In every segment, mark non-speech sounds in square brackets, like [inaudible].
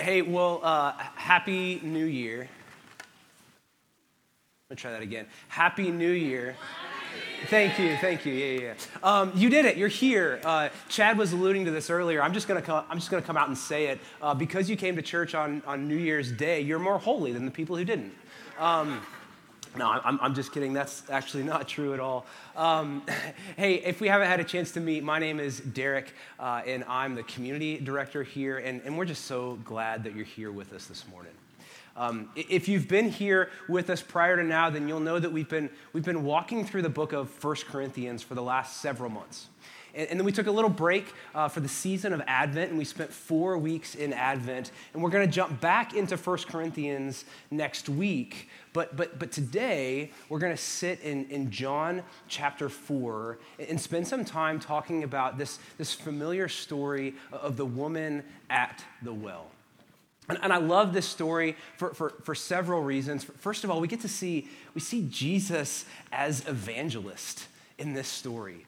Hey, well, uh, happy New Year. Let me try that again. Happy New Year. Thank you, thank you. Yeah, yeah. Um, you did it. You're here. Uh, Chad was alluding to this earlier. I'm just gonna come. I'm just gonna come out and say it. Uh, because you came to church on on New Year's Day, you're more holy than the people who didn't. Um, no, I'm, I'm just kidding. That's actually [laughs] not true at all. Um, [laughs] hey, if we haven't had a chance to meet, my name is Derek, uh, and I'm the community director here, and, and we're just so glad that you're here with us this morning. Um, if you've been here with us prior to now, then you'll know that we've been, we've been walking through the book of First Corinthians for the last several months. And, and then we took a little break uh, for the season of Advent, and we spent four weeks in Advent. And we're going to jump back into First Corinthians next week. But, but, but today, we're going to sit in, in John chapter 4 and spend some time talking about this, this familiar story of the woman at the well. And, and I love this story for, for, for several reasons. First of all, we get to see, we see Jesus as evangelist in this story,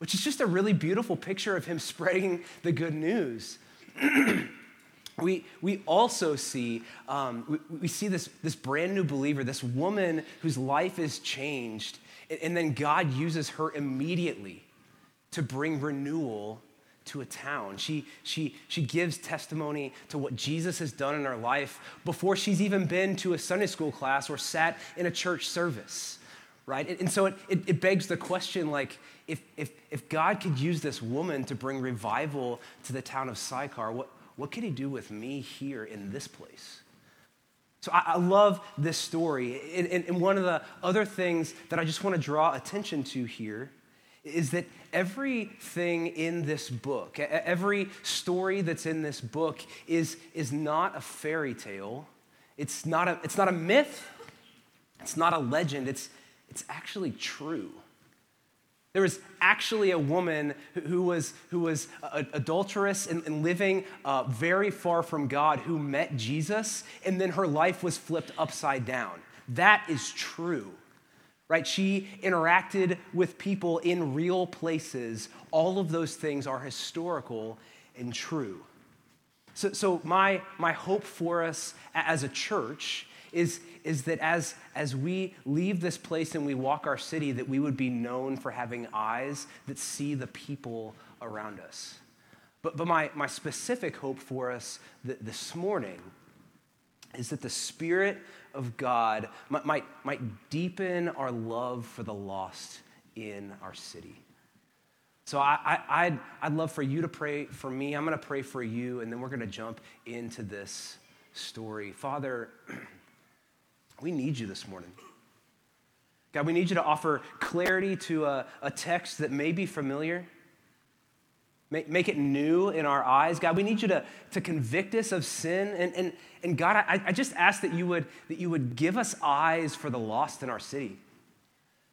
which is just a really beautiful picture of him [laughs] spreading the good news. [clears throat] we, we also see, um, we, we, see this, this brand new believer, this woman whose life is changed, and, and then God uses her immediately to bring renewal to a town. She, she, she gives testimony to what Jesus has done in her life before she's even been to a Sunday school class or sat in a church service, right? And, and so it, it, it begs the question like, if, if, if God could use this woman to bring revival to the town of Sychar, what, what could he do with me here in this place? So I, I love this story. And, and, and one of the other things that I just want to draw attention to here is that everything in this book, every story that's in this book is, is not a fairy tale. It's not a, it's not a myth. It's not a legend. It's, it's actually true. There was actually a woman who was, who was adulterous and, and living uh, very far from God who met Jesus, and then her life was flipped upside down. That is true right? She interacted with people in real places. All of those things are historical and true. So, so my, my hope for us as a church is, is that as, as we leave this place and we walk our city, that we would be known for having eyes that see the people around us. But, but my, my specific hope for us th- this morning is that the Spirit of God might, might, might deepen our love for the lost in our city. So I, I, would I'd love for you to pray for me. I'm going to pray for you, and then we're going to jump into this story. Father, [clears throat] we need you this morning. God, we need you to offer clarity to a, a text that may be familiar Make, make it new in our eyes. God, we need you to, to convict us of sin. And, and, and God, I, I just ask that you, would, that you would give us eyes for the lost in our city.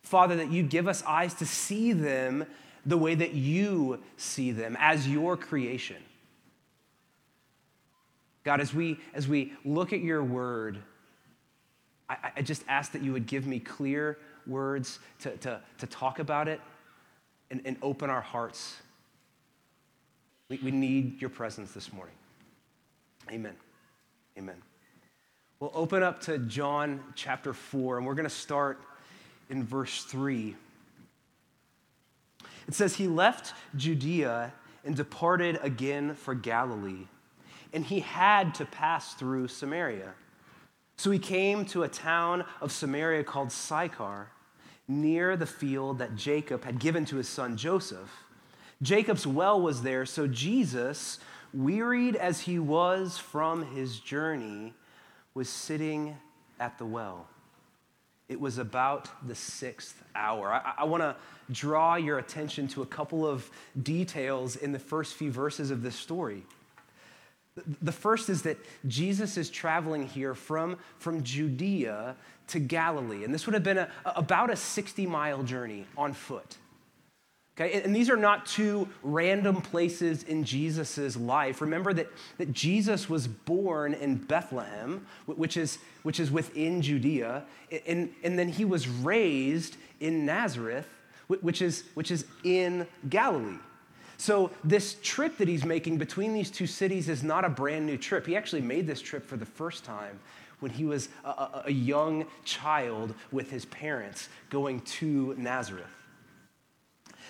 Father, that you'd give us eyes to see them the way that you see them as your creation. God, as we, as we look at your word, I, I just ask that you would give me clear words to, to, to talk about it and, and open our hearts we, we need your presence this morning. Amen. Amen. We'll open up to John chapter 4, and we're going to start in verse 3. It says, He left Judea and departed again for Galilee, and he had to pass through Samaria. So he came to a town of Samaria called Sychar, near the field that Jacob had given to his son Joseph. Jacob's well was there, so Jesus, wearied as he was from his journey, was sitting at the well. It was about the sixth hour. I, I want to draw your attention to a couple of details in the first few verses of this story. The first is that Jesus is traveling here from, from Judea to Galilee, and this would have been a, about a 60 mile journey on foot. Okay, and these are not two random places in Jesus' life. Remember that, that Jesus was born in Bethlehem, which is, which is within Judea, and, and then he was raised in Nazareth, which is, which is in Galilee. So, this trip that he's making between these two cities is not a brand new trip. He actually made this trip for the first time when he was a, a, a young child with his parents going to Nazareth.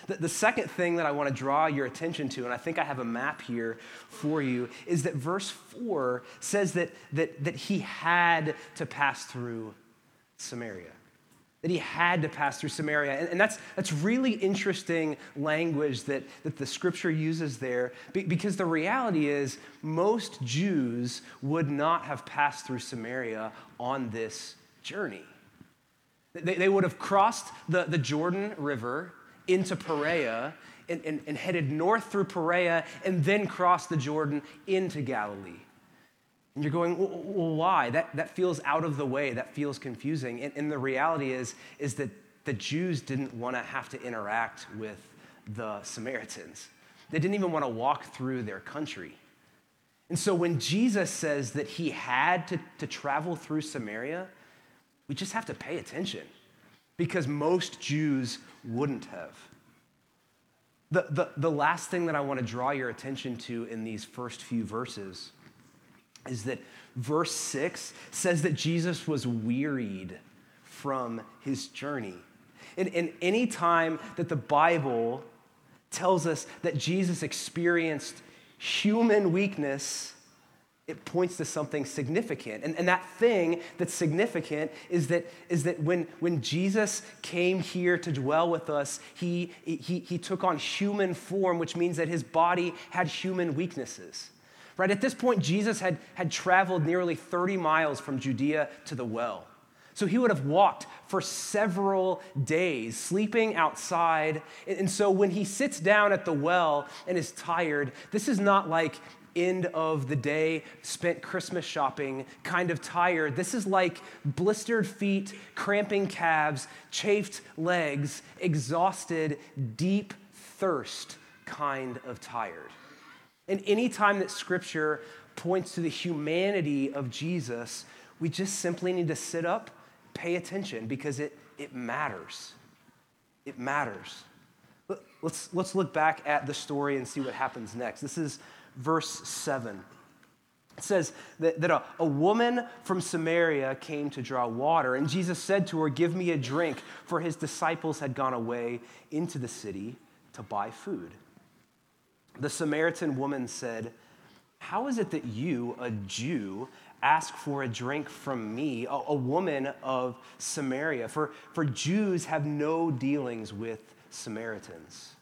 The, the second thing that I want to draw your attention to, and I think I have a map here for you, is that verse 4 says that, that, that he had to pass through Samaria that he had to pass through Samaria. And, and, that's, that's really interesting language that, that the scripture uses there because the reality is most Jews would not have passed through Samaria on this journey. They, they would have crossed the, the Jordan River into Perea and, and, and headed north through Perea and then crossed the Jordan into Galilee. And you're going, well, why? That, that feels out of the way. That feels confusing. And, and the reality is, is that the Jews didn't want to have to interact with the Samaritans. They didn't even want to walk through their country. And so when Jesus says that he had to, to travel through Samaria, we just have to pay attention because most Jews wouldn't have. The, the, the last thing that I want to draw your attention to in these first few verses is that verse 6 says that Jesus was wearied from his journey. And, and any time that the Bible tells us that Jesus experienced human weakness, it points to something significant. And, and that thing that's significant is that, is that when, when Jesus came here to dwell with us, he, he, he took on human form, which means that his body had human weaknesses. Right? At this point, Jesus had, had traveled nearly 30 miles from Judea to the well. So he would have walked for several days, sleeping outside. And so when he sits down at the well and is tired, this is not like end of the day, spent Christmas shopping, kind of tired. This is like blistered feet, cramping calves, chafed legs, exhausted, deep thirst kind of tired. And anytime that scripture points to the humanity of Jesus, we just simply need to sit up, pay attention, because it, it matters. It matters. Let's, let's look back at the story and see what happens next. This is verse 7. It says that, that a, a woman from Samaria came to draw water, and Jesus said to her, Give me a drink, for his disciples had gone away into the city to buy food. The Samaritan woman said, How is it that you, a Jew, ask for a drink from me, a, a, woman of Samaria? For, for Jews have no dealings with Samaritans.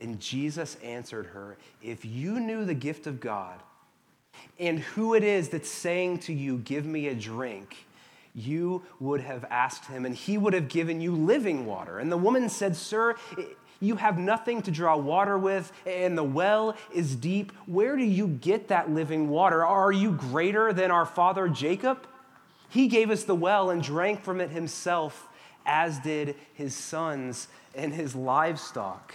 And Jesus answered her, If you knew the gift of God and who it is that's saying to you, Give me a drink, you would have asked him, and he would have given you living water. And the woman said, Sir, you have nothing to draw water with, and the well is deep. Where do you get that living water? Are you greater than our father Jacob? He gave us the well and drank from it himself, as did his sons and his livestock.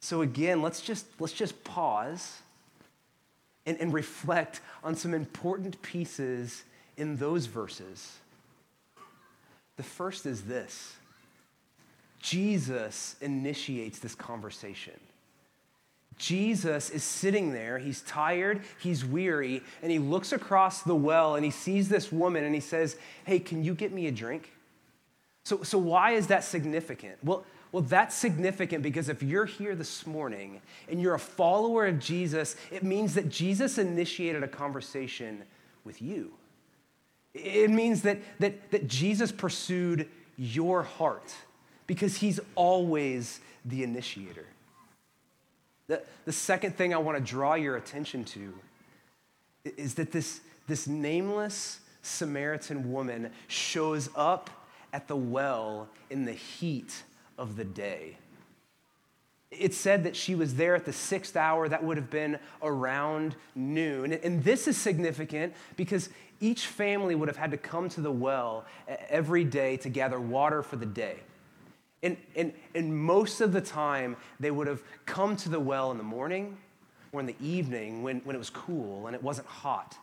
So again, let's just, let's just pause and, and reflect on some important pieces in those verses. The first is this Jesus initiates this conversation. Jesus is sitting there, he's tired, he's weary, and he looks across the well and he sees this woman and he says, Hey, can you get me a drink? So, so why is that significant? Well, well, that's significant because if you're here this morning and you're a follower of Jesus, it means that Jesus initiated a conversation with you. It means that, that, that Jesus pursued your heart because he's always the initiator. The, the second thing I want to draw your attention to is that this, this nameless Samaritan woman shows up at the well in the heat of the day. It said that she was there at the sixth hour, that would have been around noon. And this is significant because each family would have had to come to the well every day to gather water for the day. And, and, and most of the time, they would have come to the well in the morning or in the evening when, when it was cool and it wasn't hot.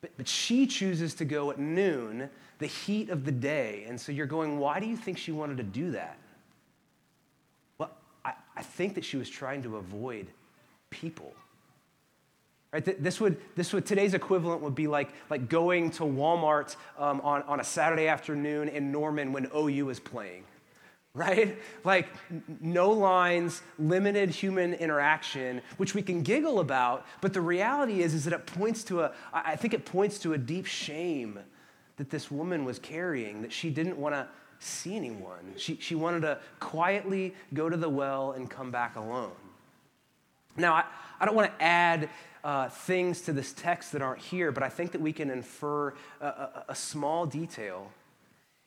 But, but she chooses to go at noon, the heat of the day. And so you're going, why do you think she wanted to do that? Well, I, I think that she was trying to avoid people. Right? This would, this would, today's equivalent would be like, like going to Walmart um, on, on a Saturday afternoon in Norman when OU is playing, right? [laughs] Like no lines, limited human interaction, which we can giggle about, but the reality is, is that it points to a, I think it points to a deep shame that this woman was carrying, that she didn't want to see anyone. She, she wanted to quietly go to the well and come back alone. Now, I, I don't want to add uh, things to this text that aren't here, but I think that we can infer a, a, a small detail.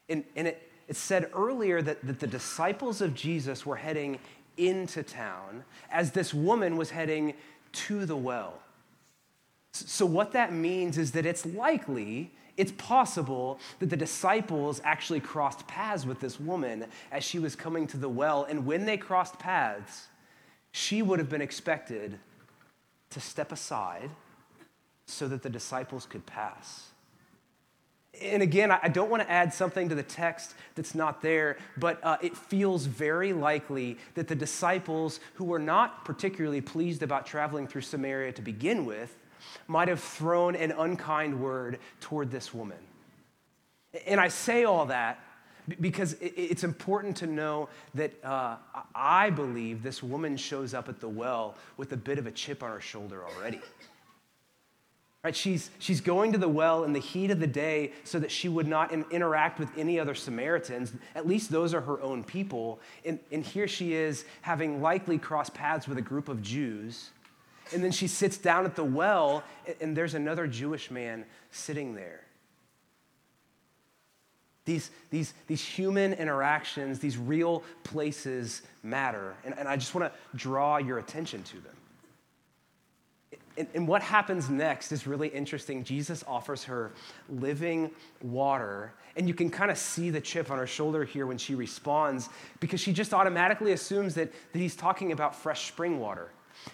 And, and it, it said earlier that, that the disciples of Jesus were heading into town as this woman was heading to the well. So, what that means is that it's likely, it's possible that the disciples actually crossed paths with this woman as she was coming to the well. And when they crossed paths, she would have been expected to step aside so that the disciples could pass. And again, I don't want to add something to the text that's not there, but uh, it feels very likely that the disciples, who were not particularly pleased about traveling through Samaria to begin with, might have thrown an unkind word toward this woman. And I say all that because it's important to know that uh, I believe this woman shows up at the well with a bit of a chip on her shoulder already. Right? She's, she's going to the well in the heat of the day so that she would not in, interact with any other Samaritans. At least those are her own people. And, and here she is, having likely crossed paths with a group of Jews. And then she sits down at the well, and, and there's another Jewish man sitting there. These, these, these human interactions, these real places matter. And, and I just want to draw your attention to them. And, and what happens next is really interesting. Jesus offers her living water, and you can kind of see the chip on her shoulder here when she responds because she just automatically assumes that, that he's talking about fresh spring water.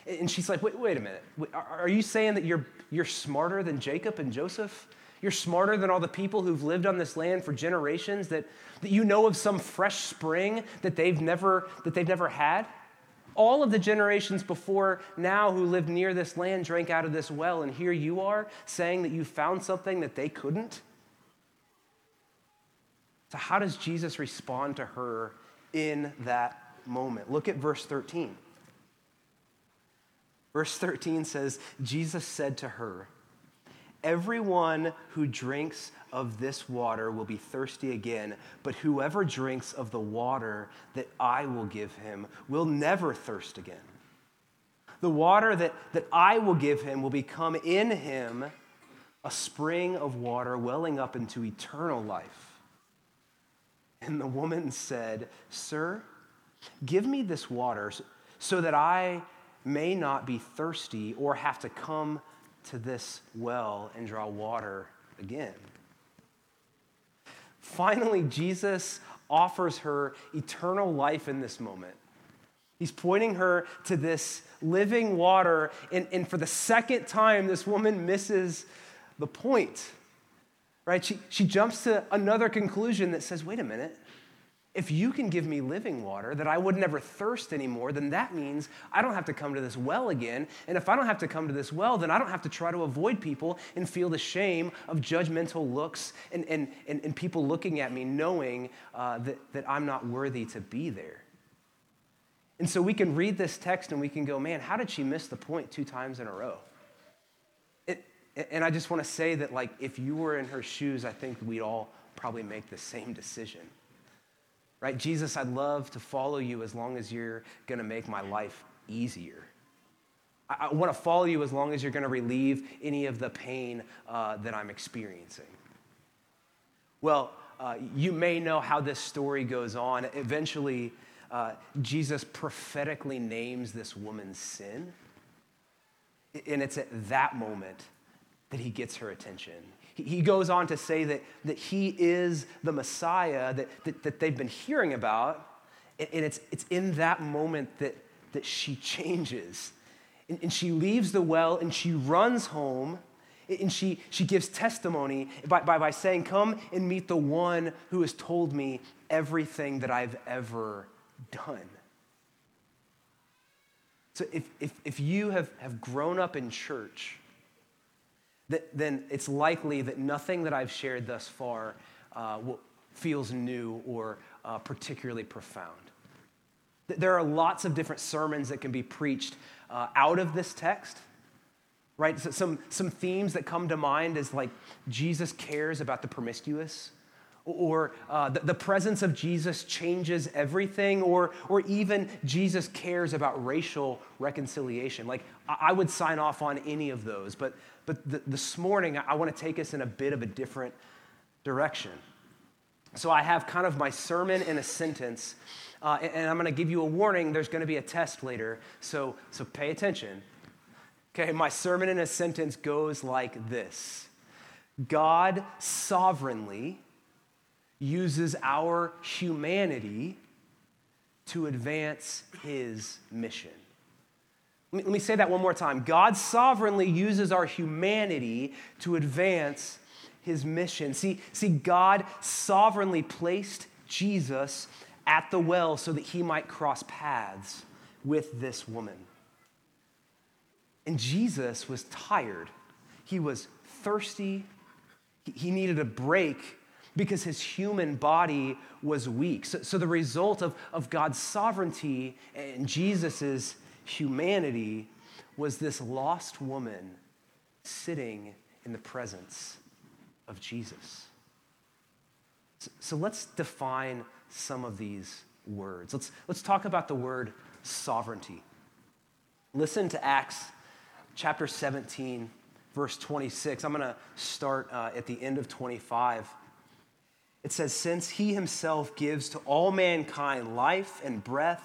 And she's like, wait, wait a minute. Are you saying that you're, you're smarter than Jacob and Joseph? You're smarter than all the people who've lived on this land for generations, that, that you know of some fresh spring that they've never, that they've never had. All of the generations before now who lived near this land drank out of this well, and here you are saying that you found something that they couldn't. So, how does Jesus respond to her in that moment? Look at verse 13. Verse 13 says, Jesus said to her, Everyone who drinks of this water will be thirsty again, but whoever drinks of the water that I will give him will never thirst again. The water that, that I will give him will become in him a spring of water welling up into eternal life. And the woman said, Sir, give me this water so that I may not be thirsty or have to come to this well and draw water again. Finally, Jesus offers her eternal life in this moment. He's pointing her to this living water, and, and for the second time, this woman misses the point. Right? She, she jumps to another conclusion that says, wait a minute, if you can give me living water that I would never thirst anymore, then that means I don't have to come to this well again. And if I don't have to come to this well, then I don't have to try to avoid people and feel the shame of judgmental looks and, and, and, and people looking at me knowing uh, that, that I'm not worthy to be there. And so we can read this text and we can go, man, how did she miss the point two times in a row? It, and I just want to say that, like, if you were in her shoes, I think we'd all probably make the same decision right? Jesus, I'd love to follow you as long as you're going to make my life easier. I, I want to follow you as long as you're going to relieve any of the pain uh, that I'm experiencing. Well, uh, you may know how this story goes on. Eventually, uh, Jesus prophetically names this woman's sin. And it's at that moment that he gets her attention. He goes on to say that, that he is the Messiah that, that, that they've been hearing about. And it's, it's in that moment that, that she changes. And, and she leaves the well and she runs home and she, she gives testimony by, by, by saying, Come and meet the one who has told me everything that I've ever done. So if, if, if you have, have grown up in church, then it's likely that nothing that I've shared thus far uh, feels new or uh, particularly profound. There are lots of different sermons that can be preached uh, out of this text, right? So some, some themes that come to mind is like Jesus cares about the promiscuous, or uh, the, the, presence of Jesus changes everything, or, or even Jesus cares about racial reconciliation. Like, I, I would sign off on any of those, but, but th- this morning I want to take us in a bit of a different direction. So I have kind of my sermon in a sentence, uh, and, and I'm going to give you a warning. There's going to be a test later, so, so pay attention. Okay, my sermon in a sentence goes like this God sovereignly uses our humanity to advance his mission. Let me, say that one more time. God sovereignly uses our humanity to advance his mission. See, see, God sovereignly placed Jesus at the well so that he might cross paths with this woman. And Jesus was tired. He was thirsty. He needed a break because his human body was weak. So, so the result of, of God's sovereignty and Jesus' humanity was this lost woman sitting in the presence of Jesus. So, so let's define some of these words. Let's, let's talk about the word sovereignty. Listen to Acts chapter 17, verse 26. I'm going to start uh, at the end of 25. It says, Since he himself gives to all mankind life and breath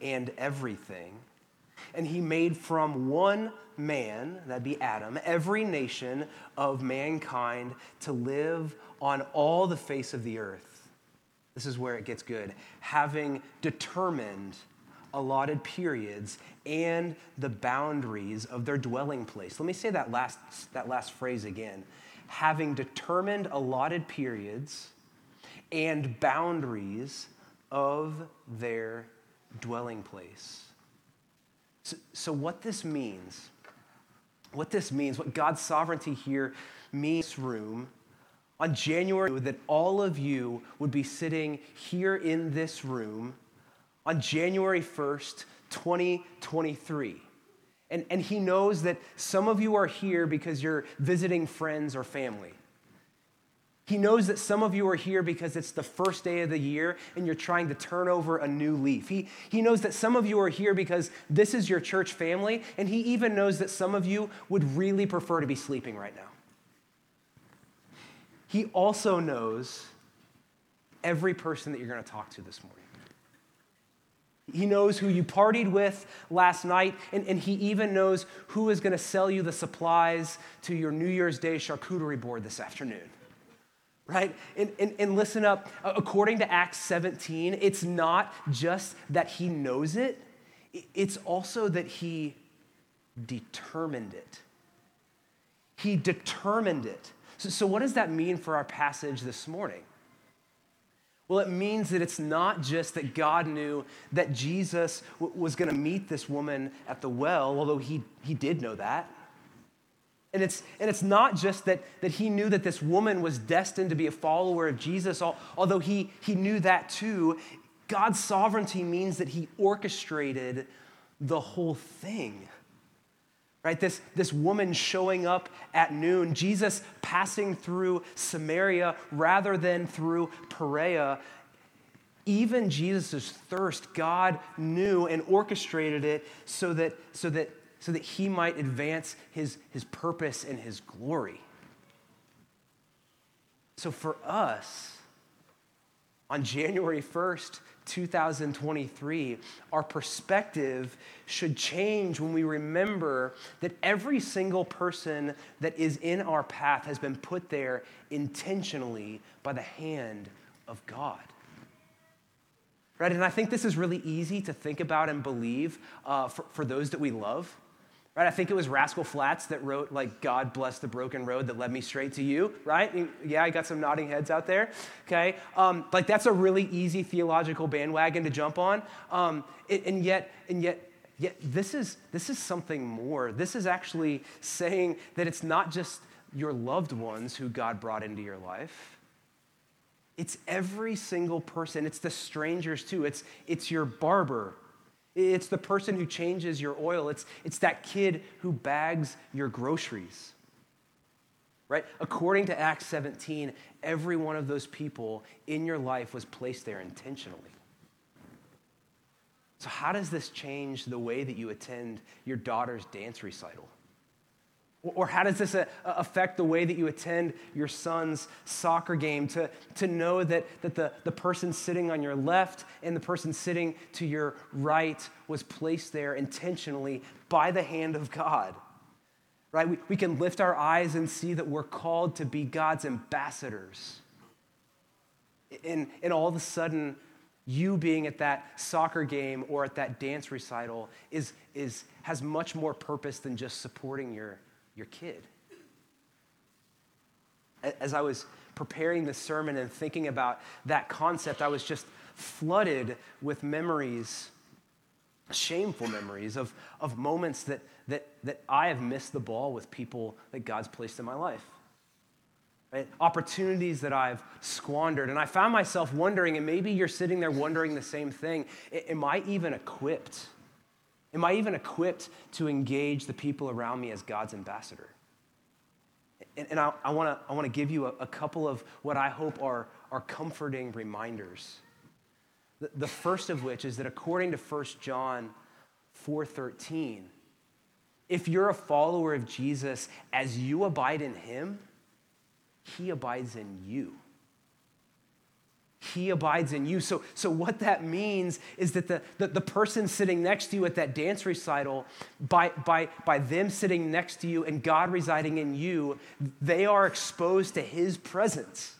and everything, and he made from one man, that'd be Adam, every nation of mankind to live on all the face of the earth. This is where it gets good. Having determined allotted periods and the boundaries of their dwelling place. Let me say that last, that last phrase again. Having determined allotted periods and boundaries of their dwelling place. So, so, what this means, what this means, what God's sovereignty here means, room, on January, that all of you would be sitting here in this room on January 1st, 2023. And, and he knows that some of you are here because you're visiting friends or family. He knows that some of you are here because it's the first day of the year and you're trying to turn over a new leaf. He, he knows that some of you are here because this is your church family, and he even knows that some of you would really prefer to be sleeping right now. He also knows every person that you're going to talk to this morning. He knows who you partied with last night, and, and he even knows who is going to sell you the supplies to your New Year's Day charcuterie board this afternoon right? And, and, and, listen up, according to Acts 17, it's not just that he knows it, it's also that he determined it. He determined it. So, so what does that mean for our passage this morning? Well, it means that it's not just that God knew that Jesus w- was going to meet this woman at the well, although he, he did know that. And it's, and it's not just that, that he knew that this woman was destined to be a follower of Jesus, although he, he knew that too. God's sovereignty means that he orchestrated the whole thing. Right? This, this woman showing up at noon, Jesus passing through Samaria rather than through Perea. Even Jesus' thirst, God knew and orchestrated it so that, so that so that he might advance his, his purpose and his glory. So for us, on January 1st, 2023, our perspective should change when we remember that every single person that is in our path has been put there intentionally by the hand of God. Right? And I think this is really easy to think about and believe uh, for, for those that we love. Right? I think it was Rascal Flatts that wrote, like, God bless the broken road that led me straight to you, right? Yeah, I got some nodding heads out there, okay? Um, like, that's a really easy theological bandwagon to jump on. Um, and yet, and yet, Yet this is, this is something more. This is actually saying that it's not just your loved ones who God brought into your life. It's every single person. It's the strangers too. It's, it's your barber. It's the person who changes your oil. It's, it's that kid who bags your groceries. Right? According to Acts 17, every one of those people in your life was placed there intentionally. So, how does this change the way that you attend your daughter's dance recital? Or how does this uh, affect the way that you attend your son's soccer game? To, to know that, that the, the person sitting on your left and the person sitting to your right was placed there intentionally by the hand of God. Right? We, we can lift our eyes and see that we're called to be God's ambassadors. And, and all of a sudden, you being at that soccer game or at that dance recital is, is, has much more purpose than just supporting your, your kid. As I was preparing the sermon and thinking about that concept, I was just flooded with memories, shameful memories of, of moments that, that, that I have missed the ball with people that God's placed in my life right? opportunities that I've squandered. And I found myself wondering, and maybe you're sitting there wondering the same thing Am I even equipped? Am I even equipped to engage the people around me as God's ambassador? And, and I, I want to I give you a, a, couple of what I hope are, are comforting reminders. The, the first of which is that according to 1 John 4:13, if you're a follower of Jesus as you abide in him, he abides in you. He abides in you. So, so what that means is that the, the, the, person sitting next to you at that dance recital, by, by, by them sitting next to you and God residing in you, they are exposed to his presence.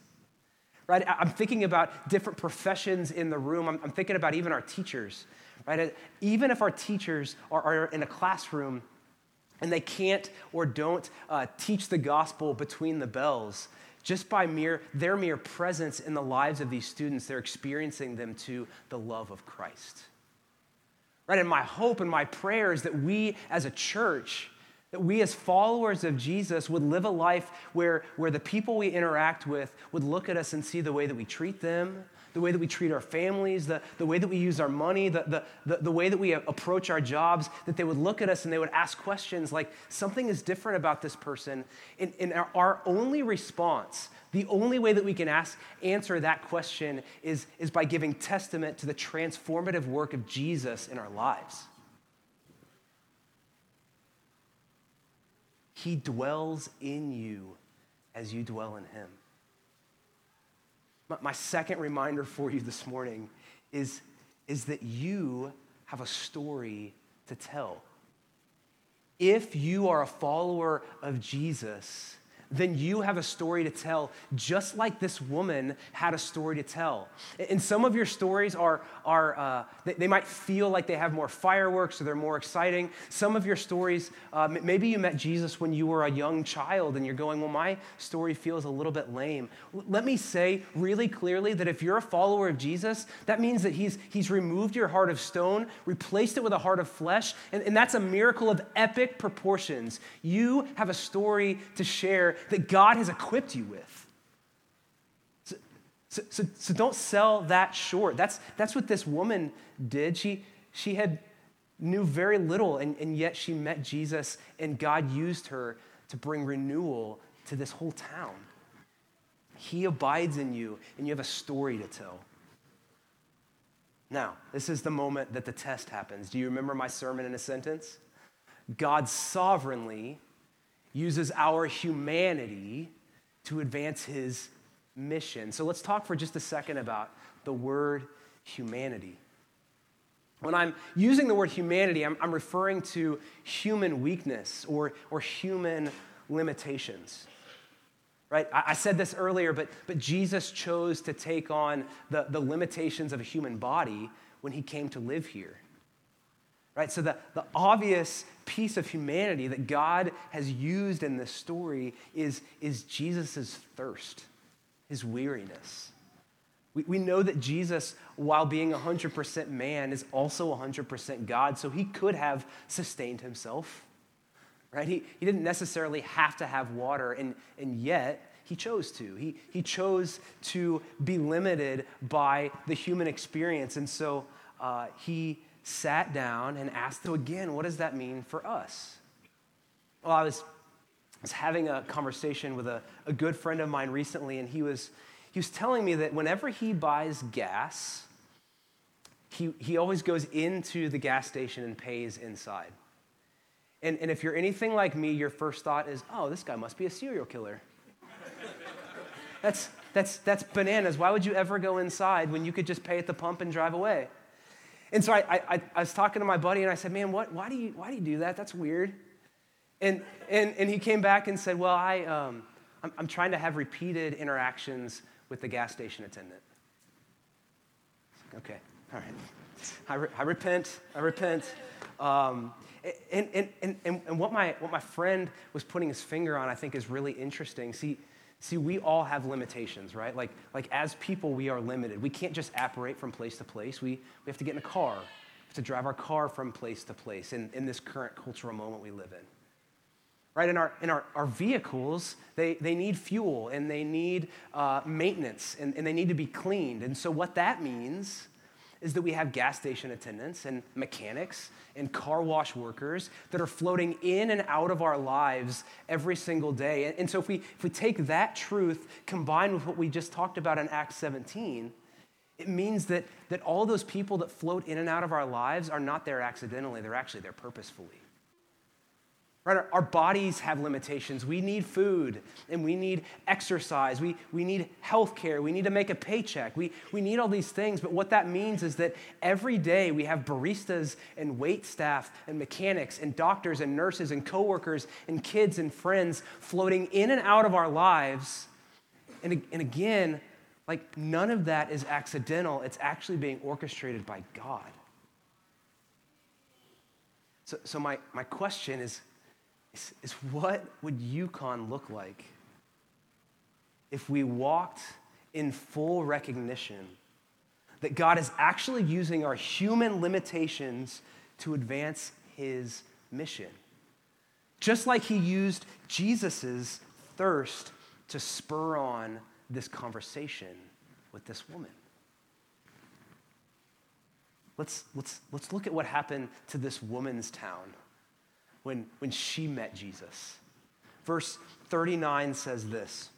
Right? I'm thinking about different professions in the room. I'm, I'm thinking about even our teachers. Right? Even if our teachers are, are in a classroom and they can't or don't uh, teach the gospel between the bells. Just by mere, their mere presence in the lives of these students, they're experiencing them to the love of Christ. Right? And my hope and my prayer is that we as a church, that we as followers of Jesus would live a life where, where the people we interact with would look at us and see the way that we treat them, the way that we treat our families, the, the way that we use our money, the, the, the, the way that we approach our jobs, that they would look at us and they would ask questions like, something is different about this person. And, and our, our only response, the only way that we can ask, answer that question is, is by giving testament to the transformative work of Jesus in our lives. He dwells in you as you dwell in him. My second reminder for you this morning is, is that you have a story to tell. If you are a follower of Jesus, then you have a story to tell, just like this woman had a story to tell. And some of your stories are, are uh, they, might feel like they have more fireworks or they're more exciting. Some of your stories, uh, maybe you met Jesus when you were a young child and you're going, well, my story feels a little bit lame. Let me say really clearly that if you're a follower of Jesus, that means that he's, he's removed your heart of stone, replaced it with a heart of flesh, and, and that's a miracle of epic proportions. You have a story to share that God has equipped you with. So, so, so, so, don't sell that short. That's, that's what this woman did. She, she had knew very little, and, and yet she met Jesus, and God used her to bring renewal to this whole town. He abides in you, and you have a story to tell. Now, this is the moment that the test happens. Do you remember my sermon in a sentence? God sovereignly uses our humanity to advance his mission. So let's talk for just a second about the word humanity. When I'm using the word humanity, I'm, I'm referring to human weakness or, or human limitations. Right? I, I said this earlier, but, but Jesus chose to take on the, the limitations of a human body when he came to live here. Right? So, the, the obvious piece of humanity that God has used in this story is, is Jesus' thirst, his weariness. We, we know that Jesus, while being 100% man, is also 100% God, so he could have sustained himself, right? He, he didn't necessarily have to have water, and, and yet he chose to. He, he chose to be limited by the human experience, and so uh, he sat down and asked, so again, what does that mean for us? Well, I was, I was having a conversation with a, a good friend of mine recently, and he was he was telling me that whenever he buys gas, he, he always goes into the gas station and pays inside. And, and if you're anything like me, your first thought is, oh, this guy must be a serial killer. that's, that's, that's bananas. Why would you ever go inside when you could just pay at the pump and drive away? And so I, I, I was talking to my buddy and I said, man, what, why, do you, why do you do that? That's weird. And, and, and he came back and said, well, I, um, I'm, I'm trying to have repeated interactions with the gas station attendant. Okay, all right. I, re- I repent, I repent. Um, and, and, and, and what, my, what my friend was putting his finger on, I think, is really interesting. See, see, we all have limitations, right? Like, like as people, we are limited. We can't just apparate from place to place. We, we have to get in a car, we have to drive our car from place to place in, in this current cultural moment we live in right? In our, in our, our vehicles, they, they need fuel and they need uh, maintenance and, and they need to be cleaned. And so, what that means is that we have gas station attendants and mechanics and car wash workers that are floating in and out of our lives every single day. And, so, if we, if we take that truth combined with what we just talked about in Acts 17, it means that, that all those people that float in and out of our lives are not there accidentally, they're actually there purposefully. Right? Our, our, bodies have limitations. We need food and we need exercise. We, we need health care. We need to make a paycheck. We, we need all these things. But what that means is that every day we have baristas and wait staff and mechanics and doctors and nurses and coworkers and kids and friends floating in and out of our lives. And, and again, like none of that is accidental, it's actually being orchestrated by God. So, so my, my question is is, is what would Yukon look like if we walked in full recognition that God is actually using our human limitations to advance his mission? Just like he used Jesus' thirst to spur on this conversation with this woman. Let's, let's, let's look at what happened to this woman's town when, when she met Jesus. Verse 39 says this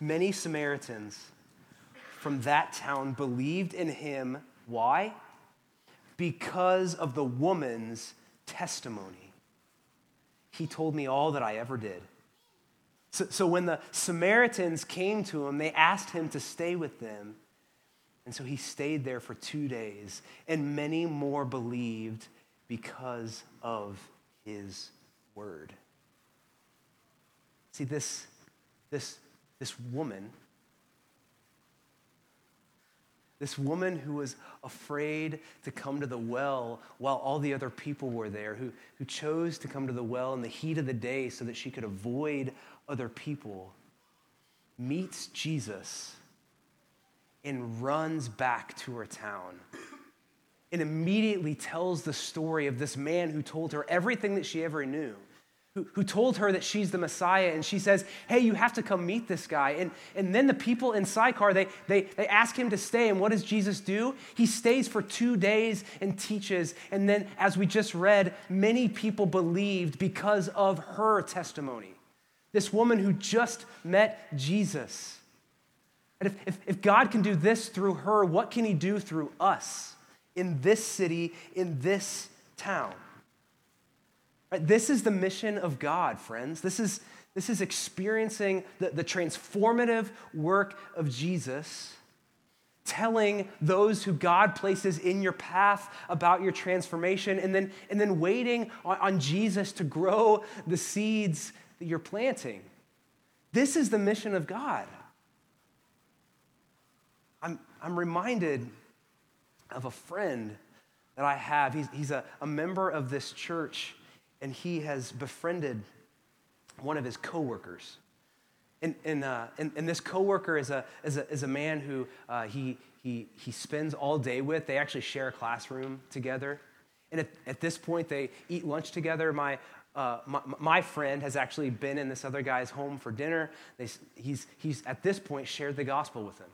Many Samaritans from that town believed in him. Why? Because of the woman's testimony. He told me all that I ever did. So, so when the Samaritans came to him, they asked him to stay with them. And so he stayed there for two days, and many more believed because of his word. See, this, this, this woman, this woman who was afraid to come to the well while all the other people were there, who, who chose to come to the well in the heat of the day so that she could avoid other people, meets Jesus and runs back to her town and immediately tells the story of this man who told her everything that she ever knew. Who, who told her that she's the Messiah, and she says, Hey, you have to come meet this guy. And, and then the people in Sychar, they, they, they ask him to stay. And what does Jesus do? He stays for two days and teaches. And then, as we just read, many people believed because of her testimony. This woman who just met Jesus. If, if, if God can do this through her, what can he do through us in this city, in this town? Right? This is the mission of God, friends. This is, this is experiencing the, the transformative work of Jesus, telling those who God places in your path about your transformation, and then, and then waiting on, on Jesus to grow the seeds that you're planting. This is the mission of God. I'm, reminded of a friend that I have. He's, he's a, a member of this church, and he has befriended one of his coworkers. And, and, uh, and, and, this coworker is a, is a, is a man who uh, he, he, he spends all day with. They actually share a classroom together. And at, at this point, they eat lunch together. My, uh, my, my, friend has actually been in this other guy's home for dinner. They, he's, he's, at this point, shared the gospel with him.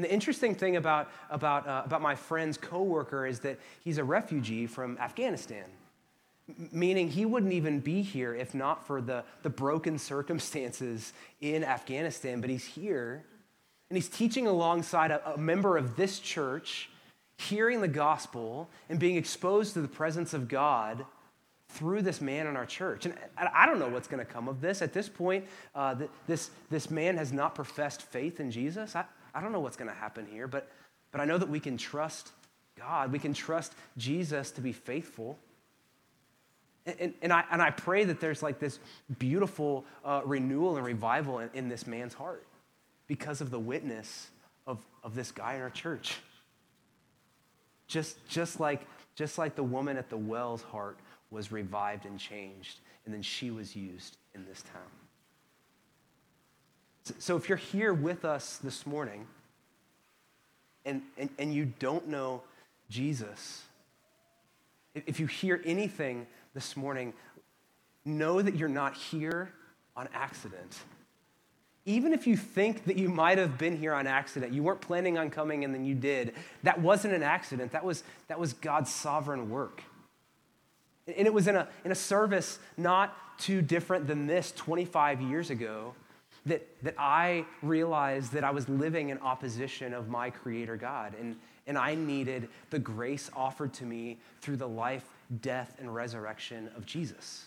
And the interesting thing about, about, uh, about my friend's coworker is that he's a refugee from Afghanistan, meaning he wouldn't even be here if not for the, the broken [laughs] circumstances in Afghanistan. But he's here, and he's teaching alongside a, a member of this church, hearing the gospel and being exposed to the presence of God through this man in our church. And I don't know what's going to come of this. At this point, uh, this, this man has not professed faith in Jesus. I, I don't know what's going to happen here, but, but I know that we can trust God. We can trust Jesus to be faithful. And, and, and I, and I pray that there's like this beautiful uh, renewal and revival in, in this man's heart because of the witness of, of this guy in our church. Just, just, like, just like the woman at the well's heart was revived and changed, and then she was used in this town. So if you're here with us this morning and, and, and you don't know Jesus, if you hear anything this morning, know that you're not here on accident. Even if you think that you might have been here on accident, you weren't planning on coming and then you did, that wasn't an accident. That was, that was God's sovereign work. And it was in a, in a service not too different than this 25 years ago that, that I realized that I was living in opposition of my Creator God. And, and I needed the grace offered to me through the life, death, and resurrection of Jesus.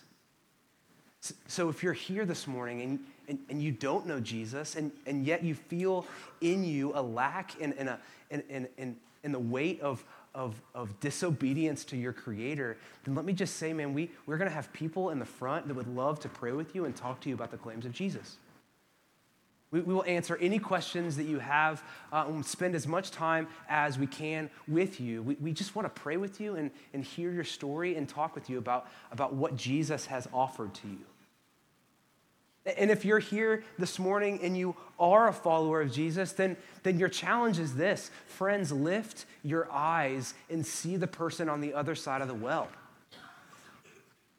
So if you're here this morning and, and, and, you don't know Jesus, and, and yet you feel in you a lack in, in, a, in, in, in the weight of, of, of disobedience to your Creator, then let me just say, man, we, we're going to have people in the front that would love to pray with you and talk to you about the claims of Jesus. We, we will answer any questions that you have uh, and spend as much time as we can with you. We, we just want to pray with you and, and hear your story and talk with you about, about what Jesus has offered to you. And if you're here this morning and you are a follower of Jesus, then, then your challenge is this friends, lift your eyes and see the person on the other side of the well.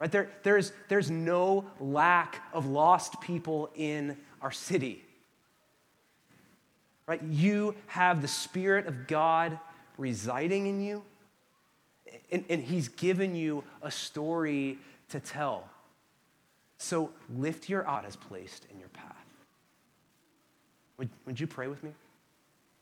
Right? There, there's, there's no lack of lost people in our city right? You have the Spirit of God residing in you, and, and He's given you a story to tell. So lift your eyes placed in your path. Would, would you pray with me?